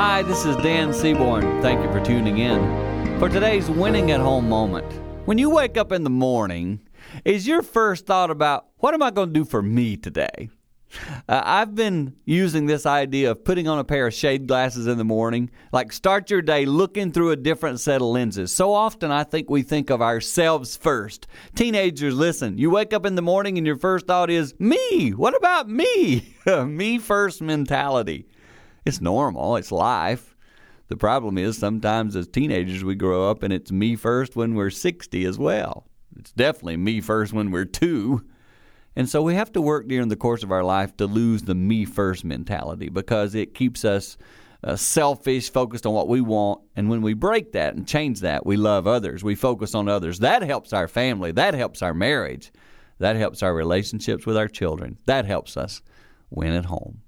Hi, this is Dan Seaborn. Thank you for tuning in. For today's winning at home moment, when you wake up in the morning, is your first thought about what am I going to do for me today? Uh, I've been using this idea of putting on a pair of shade glasses in the morning, like start your day looking through a different set of lenses. So often I think we think of ourselves first. Teenagers, listen, you wake up in the morning and your first thought is, me, what about me? me first mentality. It's normal, it's life. The problem is sometimes as teenagers we grow up and it's me first when we're 60 as well. It's definitely me first when we're two. And so we have to work during the course of our life to lose the me first mentality because it keeps us uh, selfish, focused on what we want. And when we break that and change that, we love others. We focus on others. That helps our family. That helps our marriage. That helps our relationships with our children. That helps us win at home.